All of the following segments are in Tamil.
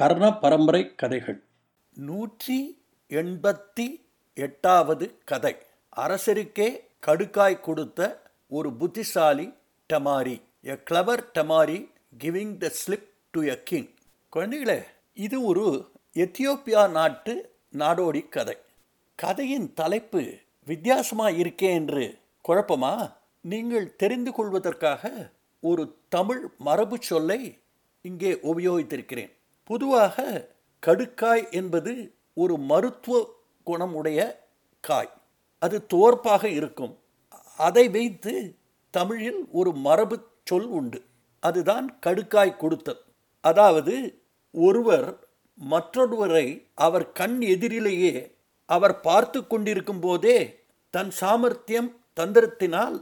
கர்ண பரம்பரை கதைகள் நூற்றி எண்பத்தி எட்டாவது கதை. அரசருக்கே கடுக்காய் கொடுத்த ஒரு புத்திசாலி Damari. A clever Damari giving the slip to a king குழந்தைகளே இது ஒரு எத்தியோப்பியா நாட்டு நாடோடி கதை. கதையின் தலைப்பு வித்தியாசமாக இருக்கே என்று குழப்பமா? நீங்கள் தெரிந்து கொள்வதற்காக ஒரு தமிழ் மரபு சொல்லை இங்கே உபயோகித்திருக்கிறேன். பொதுவாக கடுக்காய் என்பது ஒரு மருத்துவ குணம் உடைய காய். அது தோற்பாக இருக்கும். அதை வைத்து தமிழில் ஒரு மரபு சொல் உண்டு. அதுதான் கடுக்காய் கொடுத்தல். அதாவது ஒருவர் மற்றொருவரை அவர் கண் எதிரிலேயே அவர் பார்த்து கொண்டிருக்கும் போதே தன் சாமர்த்தியம் தந்திரத்தினால்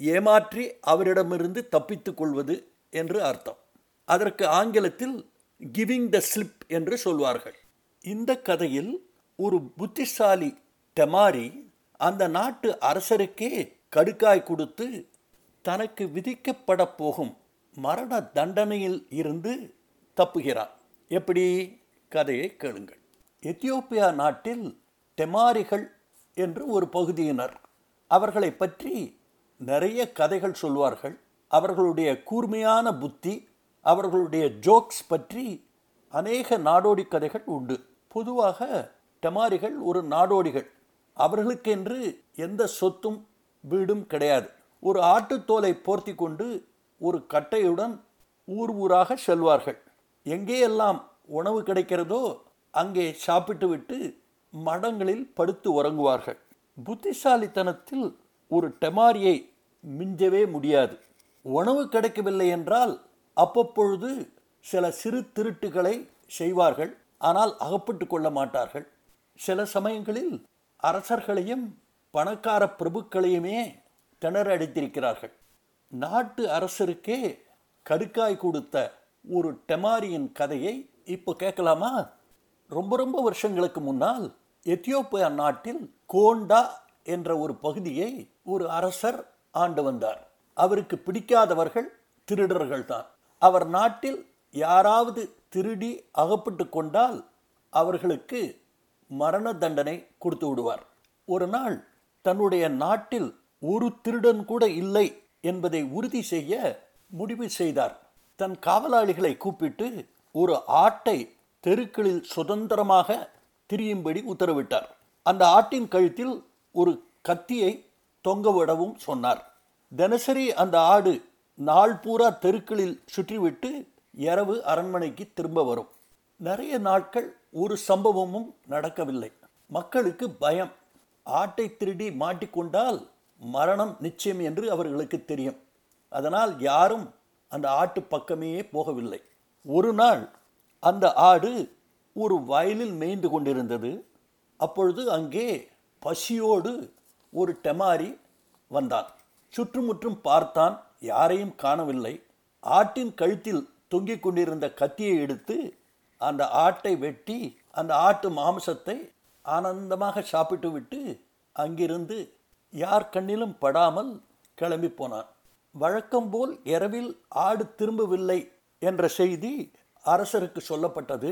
ஏமாற்றி அவரிடமிருந்து தப்பித்துக் கொள்வது என்று அர்த்தம். அதற்கு ஆங்கிலத்தில் கிவிங் த ஸ்லிப் என்று சொல்வார்கள். இந்த கதையில் ஒரு புத்திசாலி டெமாரி அந்த நாட்டு அரசருக்கே கடுக்காய் கொடுத்து தனக்கு விதிக்கப்பட போகும் மரண தண்டனையில் இருந்து தப்புகிறான் எப்படி? கதையை கேளுங்கள். எத்தியோப்பியா நாட்டில் டெமாரிகள் என்று ஒரு பகுதியினர். அவர்களை பற்றி நிறைய கதைகள் சொல்வார்கள். அவர்களுடைய கூர்மையான புத்தி அவர்களுடைய ஜோக்ஸ் பற்றி அநேக நாடோடி கதைகள் உண்டு. பொதுவாக டெமாரிகள் ஒரு நாடோடிகள். அவர்களுக்கென்று எந்த சொத்தும் வீடும் கிடையாது. ஒரு ஆட்டுத்தோலை போர்த்தி கொண்டு ஒரு கட்டையுடன் ஊர் ஊராக செல்வார்கள். எங்கேயெல்லாம் உணவு கிடைக்கிறதோ அங்கே சாப்பிட்டு விட்டு மடங்களில் படுத்து உறங்குவார்கள். புத்திசாலித்தனத்தில் ஒரு டெமாரியை மிஞ்சவே முடியாது. உணவு கிடைக்கவில்லை என்றால் அப்பப்பொழுது சில சிறு திருட்டுகளை செய்வார்கள் ஆனால் அகப்பட்டு கொள்ள மாட்டார்கள். சில சமயங்களில் அரசர்களையும் பணக்கார பிரபுக்களையுமே திணறடித்திருக்கிறார்கள் நாட்டு அரசருக்கே கடுக்காய் கொடுத்த ஒரு டெமாரியின் கதையை இப்போ கேட்கலாமா? ரொம்ப ரொம்ப வருஷங்களுக்கு முன்னால் எத்தியோப்பியா நாட்டில் கோண்டா என்ற ஒரு பகுதியை ஒரு அரசர் ஆண்டு வந்தார். அவருக்கு பிடிக்காதவர்கள் திருடர்கள் தான் அவர் நாட்டில் யாராவது திருடி அகப்பட்டு கொண்டால் அவர்களுக்கு மரண தண்டனை கொடுத்து விடுவார். ஒரு நாள் தன்னுடைய நாட்டில் ஒரு திருடன் கூட இல்லை என்பதை உறுதி செய்ய முடிவு செய்தார். தன் காவலாளிகளை கூப்பிட்டு ஒரு ஆட்டை தெருக்களில் சுதந்திரமாக திரியும்படி உத்தரவிட்டார். அந்த ஆட்டின் கழுத்தில் ஒரு கத்தியை தொங்கவிடவும் சொன்னார். தினசரி அந்த ஆடு நாள் பூரா தெருக்களில் சுற்றிவிட்டு இரவு அரண்மனைக்கு திரும்ப வரும். நிறைய நாட்கள் ஒரு சம்பவமும் நடக்கவில்லை. மக்களுக்கு பயம். ஆட்டை திருடி மாட்டிக்கொண்டால் மரணம் நிச்சயம் என்று அவர்களுக்கு தெரியும். அதனால் யாரும் அந்த ஆட்டு பக்கமே போகவில்லை. ஒரு நாள் அந்த ஆடு ஒரு வயலில் மேய்ந்து கொண்டிருந்தது. அப்பொழுது அங்கே பசியோடு ஒரு டெமாரி வந்தான். சுற்றுமுற்றும் பார்த்தான். யாரையும் காணவில்லை. ஆட்டின் கழுத்தில் தொங்கிக் கொண்டிருந்த கத்தியை எடுத்து அந்த ஆட்டை வெட்டி அந்த ஆட்டு மாம்சத்தை ஆனந்தமாக சாப்பிட்டு விட்டு அங்கிருந்து யார் கண்ணிலும் படாமல் கிளம்பி போனான். வழக்கம் போல் இரவில் ஆடு திரும்பவில்லை என்ற செய்தி அரசருக்கு சொல்லப்பட்டது.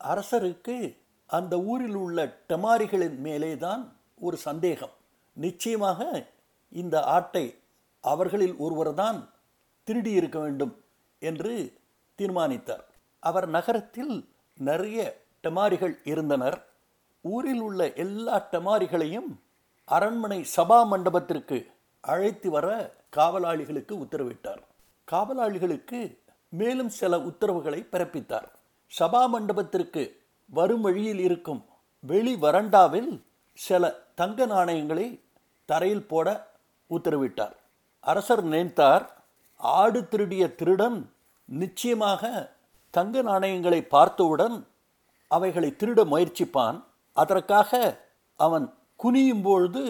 அரசருக்கு அந்த ஊரில் உள்ள டெமாரிகளின் மேலே தான் ஒரு சந்தேகம். நிச்சயமாக இந்த ஆட்டை அவர்களில் ஒருவர்தான் திருடியிருக்க வேண்டும் என்று தீர்மானித்தார். அவர் நகரத்தில் நிறைய டெமாரிகள் இருந்தனர். ஊரில் உள்ள எல்லா டெமாரிகளையும் அரண்மனை சபா மண்டபத்திற்கு அழைத்து வர காவலாளிகளுக்கு உத்தரவிட்டார். காவலாளிகளுக்கு மேலும் சில உத்தரவுகளை பிறப்பித்தார். சபா மண்டபத்திற்கு வரும் வழியில் இருக்கும் வெளி வறண்டாவில் சில தங்க நாணயங்களை தரையில் போட உத்தரவிட்டார். அரசர் நினைத்தார் ஆடு திருடிய திருடன் நிச்சயமாக தங்க நாணயங்களை பார்த்தவுடன் அவைகளை திருட முயற்சிப்பான். அதற்காக அவன் குனியும் பொழுது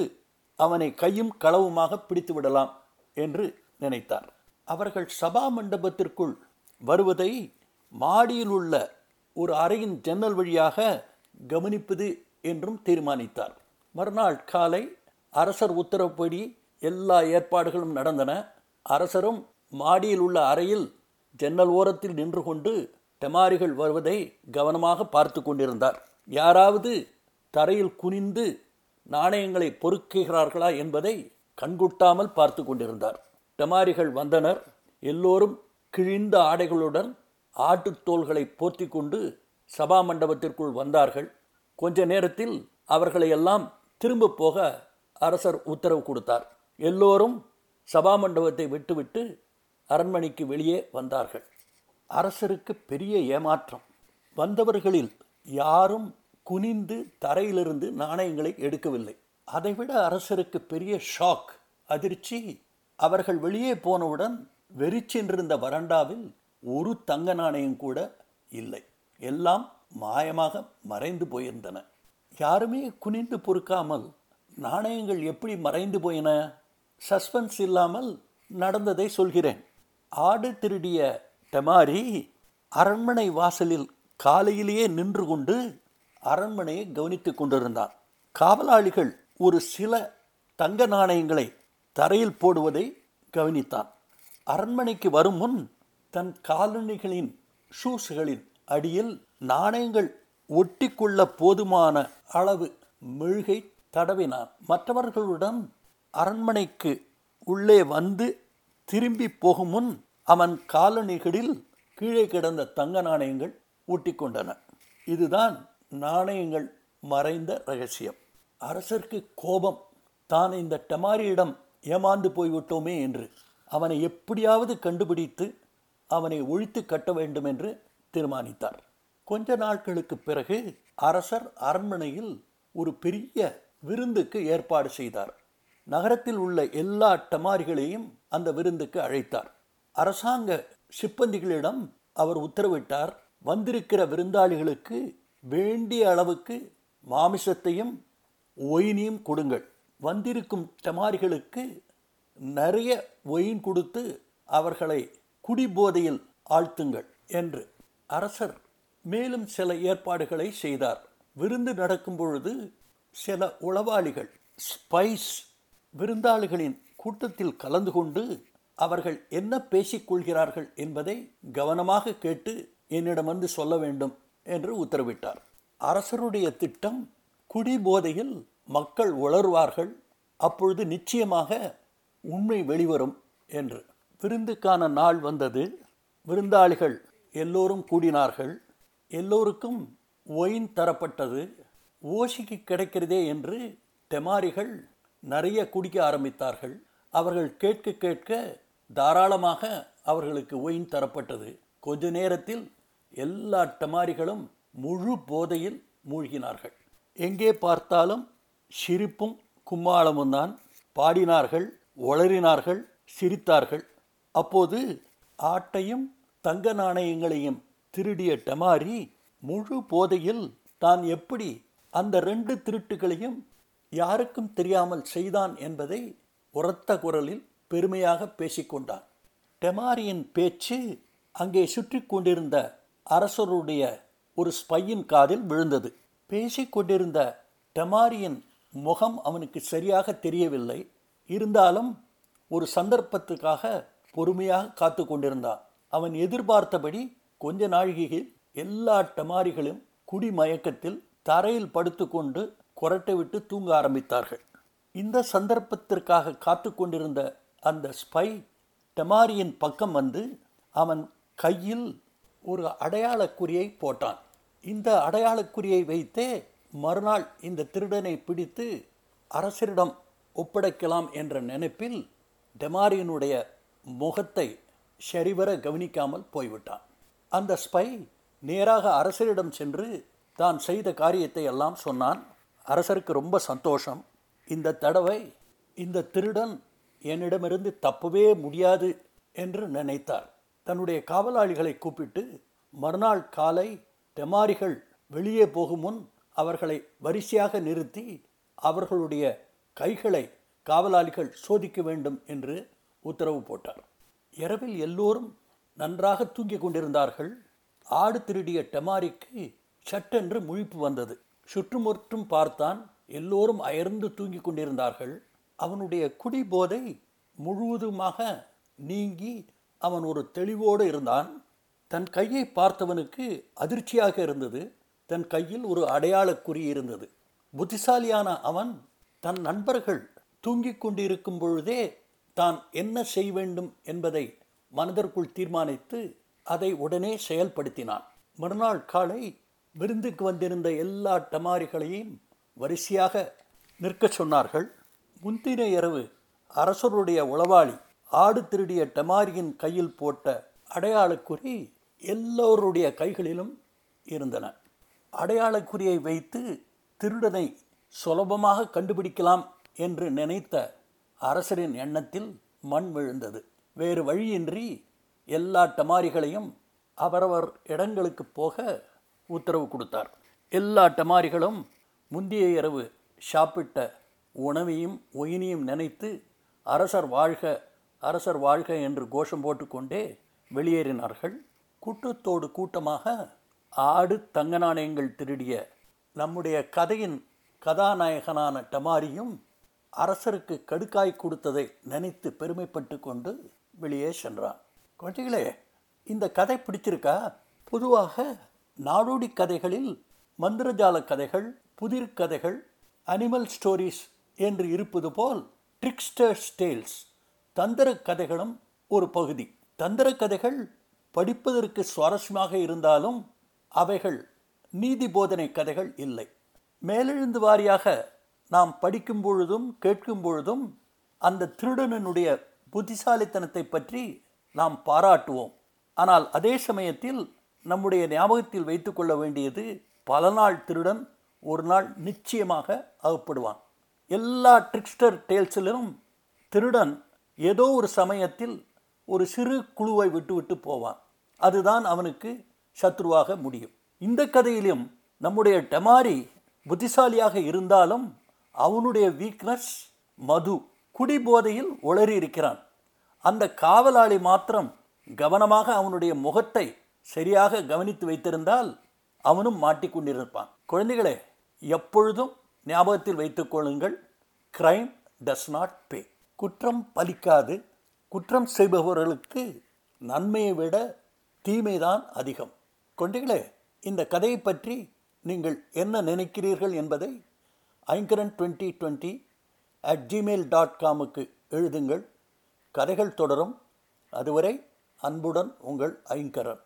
அவனை கையும் களவுமாக பிடித்து விடலாம் என்று நினைத்தார். அவர்கள் சபா மண்டபத்திற்குள் வருவதை மாடியில் உள்ள ஒரு அறையின் ஜன்னல் வழியாக கவனிப்பது என்றும் தீர்மானித்தார். மறுநாள் காலை அரசர் உத்தரவுப்படி எல்லா ஏற்பாடுகளும் நடந்தன. அரசரும் மாடியில் உள்ள அறையில் ஜன்னல் ஓரத்தில் நின்று கொண்டு டெமாரிகள் வருவதை கவனமாக பார்த்து கொண்டிருந்தார். யாராவது தரையில் குனிந்து நாணயங்களை பொறுக்குகிறார்களா என்பதை கண்குட்டாமல் பார்த்து கொண்டிருந்தார். டெமாரிகள் வந்தனர். எல்லோரும் கிழிந்த ஆடைகளுடன் ஆட்டுத்தோள்களை போர்த்தி கொண்டு சபா மண்டபத்திற்குள் வந்தார்கள். கொஞ்ச நேரத்தில் அவர்களை எல்லாம் திரும்ப போக அரசர் உத்தரவு கொடுத்தார். எல்லோரும் சபா மண்டபத்தை விட்டுவிட்டு அரண்மனைக்கு வெளியே வந்தார்கள். அரசருக்கு பெரிய ஏமாற்றம். வந்தவர்களில் யாரும் குனிந்து தரையிலிருந்து நாணயங்களை எடுக்கவில்லை. அதைவிட அரசருக்கு பெரிய ஷாக் அதிர்ச்சி. அவர்கள் வெளியே போனவுடன் வெறிச்சென்றிருந்த வறண்டாவில் ஒரு தங்க நாணயம் கூட இல்லை. எல்லாம் மாயமாக மறைந்து போயிருந்தன. யாருமே குனிந்து பொறுக்காமல் நாணயங்கள் எப்படி மறைந்து போயின? சஸ்பென்ஸ் இல்லாமல் நடந்ததை சொல்கிறேன். ஆடு திருடிய டெமாரி அரண்மனை வாசலில் காலையிலேயே நின்று கொண்டு அரண்மனையை கவனித்துக் கொண்டிருந்தார். காவலாளிகள் ஒரு சில தங்க நாணயங்களை தரையில் போடுவதை கவனித்தான் அரண்மனைக்கு வரும் முன் தன் காலணிகளின் ஷூஸ்களின் அடியில் நாணயங்கள் ஒட்டிக்கொள்ள போதுமான அளவு மெழுகை தடவினான் மற்றவர்களுடன் அரண்மனைக்கு உள்ளே வந்து திரும்பி போகும் முன் அவன் காலணிகளில் கீழே கிடந்த தங்க நாணயங்கள் ஊட்டிக்கொண்டன. இதுதான் நாணயங்கள் மறைந்த ரகசியம். அரசருக்கு கோபம் தான் இந்த டமாரியிடம் ஏமாந்து போய்விட்டோமே என்று அவனை எப்படியாவது கண்டுபிடித்து அவனை ஒழித்து கட்ட வேண்டும் என்று தீர்மானித்தார். கொஞ்ச நாட்களுக்கு பிறகு அரசர் அரண்மனையில் ஒரு பெரிய விருந்துக்கு ஏற்பாடு செய்தார். நகரத்தில் உள்ள எல்லா டமாரிகளையும் அந்த விருந்துக்கு அழைத்தார். அரசாங்க சிப்பந்திகளிடம் அவர் உத்தரவிட்டார் வந்திருக்கிற விருந்தாளிகளுக்கு வேண்டிய அளவுக்கு மாமிசத்தையும் ஒயினையும் கொடுங்கள். வந்திருக்கும் டமாரிகளுக்கு நிறைய ஒயின் கொடுத்து அவர்களை குடிபோதையில் ஆழ்த்துங்கள் என்று அரசர் மேலும் சில ஏற்பாடுகளை செய்தார். விருந்து நடக்கும் பொழுது சில உளவாளிகள் ஸ்பைஸ் விருந்தாளிகளின் கூட்டத்தில் கலந்து கொண்டு அவர்கள் என்ன பேசிக்கொள்கிறார்கள் என்பதை கவனமாக கேட்டு என்னிடம் வந்து சொல்ல வேண்டும் என்று உத்தரவிட்டார். அரசருடைய திட்டம் குடிபோதையில் மக்கள் உளர்வார்கள் அப்பொழுது நிச்சயமாக உண்மை வெளிவரும் என்று. விருந்துக்கான நாள் வந்தது. விருந்தாளிகள் எல்லோரும் கூடினார்கள். எல்லோருக்கும் ஒயின் தரப்பட்டது. ஓசிக்கு கிடைக்கிறதே என்று தெமாரிகள் நிறைய குடிக்க ஆரம்பித்தார்கள். அவர்கள் கேட்க கேட்க தாராளமாக அவர்களுக்கு ஒயின் தரப்பட்டது. கொஞ்ச நேரத்தில் எல்லா டமாரிகளும் முழு போதையில் மூழ்கினார்கள். எங்கே பார்த்தாலும் சிரிப்பும் கும்மாளமும் தான். பாடினார்கள் ஒளறினார்கள் சிரித்தார்கள். அப்போது ஆட்டையும் தங்க நாணயங்களையும் திருடிய டமாரி முழு போதையில் தான் எப்படி அந்த ரெண்டு திருட்டுகளையும் யாருக்கும் தெரியாமல் செய்தான் என்பதை உரத்த குரலில் பெருமையாக பேசிக்கொண்டான். டெமாரியின் பேச்சு அங்கே சுற்றி கொண்டிருந்த அரசருடைய ஒரு ஸ்பையின் காதில் விழுந்தது. பேசிக்கொண்டிருந்த டெமாரியின் முகம் அவனுக்கு சரியாக தெரியவில்லை. இருந்தாலும் ஒரு சந்தர்ப்பத்துக்காக பொறுமையாக காத்து கொண்டிருந்தான். அவன் எதிர்பார்த்தபடி கொஞ்ச நாழிகையில் எல்லா டமாரிகளும் குடிமயக்கத்தில் தரையில் படுத்துக்கொண்டு குரட்டை விட்டு தூங்க ஆரம்பித்தார்கள். இந்த சந்தர்ப்பத்திற்காக காத்து கொண்டிருந்த அந்த ஸ்பை டெமாரியின் பக்கம் வந்து அவன் கையில் ஒரு அடையாளக்குறியை போட்டான். இந்த அடையாளக்குறியை வைத்தே மறுநாள் இந்த திருடனை பிடித்து அரசரிடம் ஒப்படைக்கலாம் என்ற நினைப்பில் டெமாரியனுடைய முகத்தை சரிவர கவனிக்காமல் போய்விட்டான். அந்த ஸ்பை நேராக அரசரிடம் சென்று தான் செய்த காரியத்தை எல்லாம் சொன்னான். அரசருக்கு ரொம்ப சந்தோஷம். இந்த தடவை இந்த திருடன் என்னிடமிருந்து தப்பவே முடியாது என்று நினைத்தார். தன்னுடைய காவலாளிகளை கூப்பிட்டு மறுநாள் காலை டெமாரிகள் வெளியே போகும் முன் அவர்களை வரிசையாக நிறுத்தி அவர்களுடைய கைகளை காவலாளிகள் சோதிக்க வேண்டும் என்று உத்தரவு போட்டார். இரவில் எல்லோரும் நன்றாக தூங்கிக் கொண்டிருந்தார்கள். ஆடு திருடிய டெமாரிக்கு சட்டென்று முழிப்பு வந்தது. சுற்றுமுற்றும் பார்த்தான் எல்லோரும் அயர்ந்து தூங்கிக் கொண்டிருந்தார்கள். அவனுடைய குடிபோதை முழுவதுமாக நீங்கி அவன் ஒரு தெளிவோடு இருந்தான். தன் கையை பார்த்தவனுக்கு அதிர்ச்சியாக இருந்தது. தன் கையில் ஒரு அடையாளக் குறி இருந்தது. புத்திசாலியான அவன் தன் நண்பர்கள் தூங்கிக் கொண்டிருக்கும் பொழுதே தான் என்ன செய்ய வேண்டும் என்பதை மனதிற்குள் தீர்மானித்து அதை உடனே செயல்படுத்தினான். மறுநாள் காலை விருந்துக்கு வந்திருந்த எல்லா டமாரிகளையும் வரிசையாக நிற்கச் சொன்னார்கள். முந்தின இரவு அரசருடைய உளவாளி ஆடு திருடிய டமாரியின் கையில் போட்ட அடையாளக்குறி எல்லோருடைய கைகளிலும் இருந்தன. அடையாளக்குறியை வைத்து திருடனை சுலபமாக கண்டுபிடிக்கலாம் என்று நினைத்த அரசரின் எண்ணத்தில் மண் விழுந்தது. வேறு வழியின்றி எல்லா டமாரிகளையும் அவரவர் இடங்களுக்கு போக உத்தரவு கொடுத்தார். எல்லா டமாரிகளும் முந்தைய இரவு சாப்பிட்ட உணவையும் ஒயினியும் நினைத்து அரசர் வாழ்க அரசர் வாழ்க என்று கோஷம் போட்டுக்கொண்டே வெளியேறினார்கள். கூட்டத்தோடு கூட்டமாக ஆடு தங்க நாணயங்கள் திருடிய நம்முடைய கதையின் கதாநாயகனான டமாரியும் அரசருக்கு கடுக்காய் கொடுத்ததை நினைத்து பெருமைப்பட்டு கொண்டு வெளியே சென்றான். குழந்தைகளே இந்த கதை பிடிச்சிருக்கா? பொதுவாக நாடோடி கதைகளில் மந்திரஜால கதைகள் புதிர் கதைகள் அனிமல் ஸ்டோரிஸ் என்று இருப்பது போல் ட்ரிக்ஸ்டர்ஸ் டேல்ஸ் தந்திர கதைகளும் ஒரு பகுதி. தந்திர கதைகள் படிப்பதற்கு சுவாரஸ்யமாக இருந்தாலும் அவைகள் நீதி போதனை கதைகள் இல்லை. மேலெழுந்து வாரியாக நாம் படிக்கும் பொழுதும் கேட்கும் பொழுதும் அந்த திருடனனுடைய புத்திசாலித்தனத்தை பற்றி நாம் பாராட்டுவோம். ஆனால் அதே சமயத்தில் நம்முடைய ஞாபகத்தில் வைத்துக்கொள்ள வேண்டியது பல நாள் திருடன் ஒரு நாள் நிச்சயமாக அகப்படுவான். எல்லா ட்ரிக்ஸ்டர் டேல்ஸிலும் திருடன் ஏதோ ஒரு சமயத்தில் ஒரு சிறு குழுவை விட்டுவிட்டு போவான். அதுதான் அவனுக்கு சத்ருவாக முடியும். இந்த கதையிலும் நம்முடைய டெமாரி புத்திசாலியாக இருந்தாலும் அவனுடைய வீக்னஸ் மது குடிபோதையில் உளறி இருக்கிறான் அந்த காவலாளி மாத்திரம் கவனமாக அவனுடைய முகத்தை சரியாக கவனித்து வைத்திருந்தால் அவனும் மாட்டிக்கொண்டிருப்பான். குழந்தைகளே எப்பொழுதும் ஞாபகத்தில் வைத்துக்கொள்ளுங்கள் கிரைம் டஸ் நாட் பே குற்றம் பலிக்காது. குற்றம் செய்பவர்களுக்கு நன்மையை விட தீமைதான் அதிகம். குழந்தைகளே இந்த கதையை பற்றி நீங்கள் என்ன நினைக்கிறீர்கள் என்பதை Aingaran twenty twenty at Gmail dot காமுக்கு எழுதுங்கள். கதைகள் தொடரும். அதுவரை அன்புடன் உங்கள் ஐங்கரன்.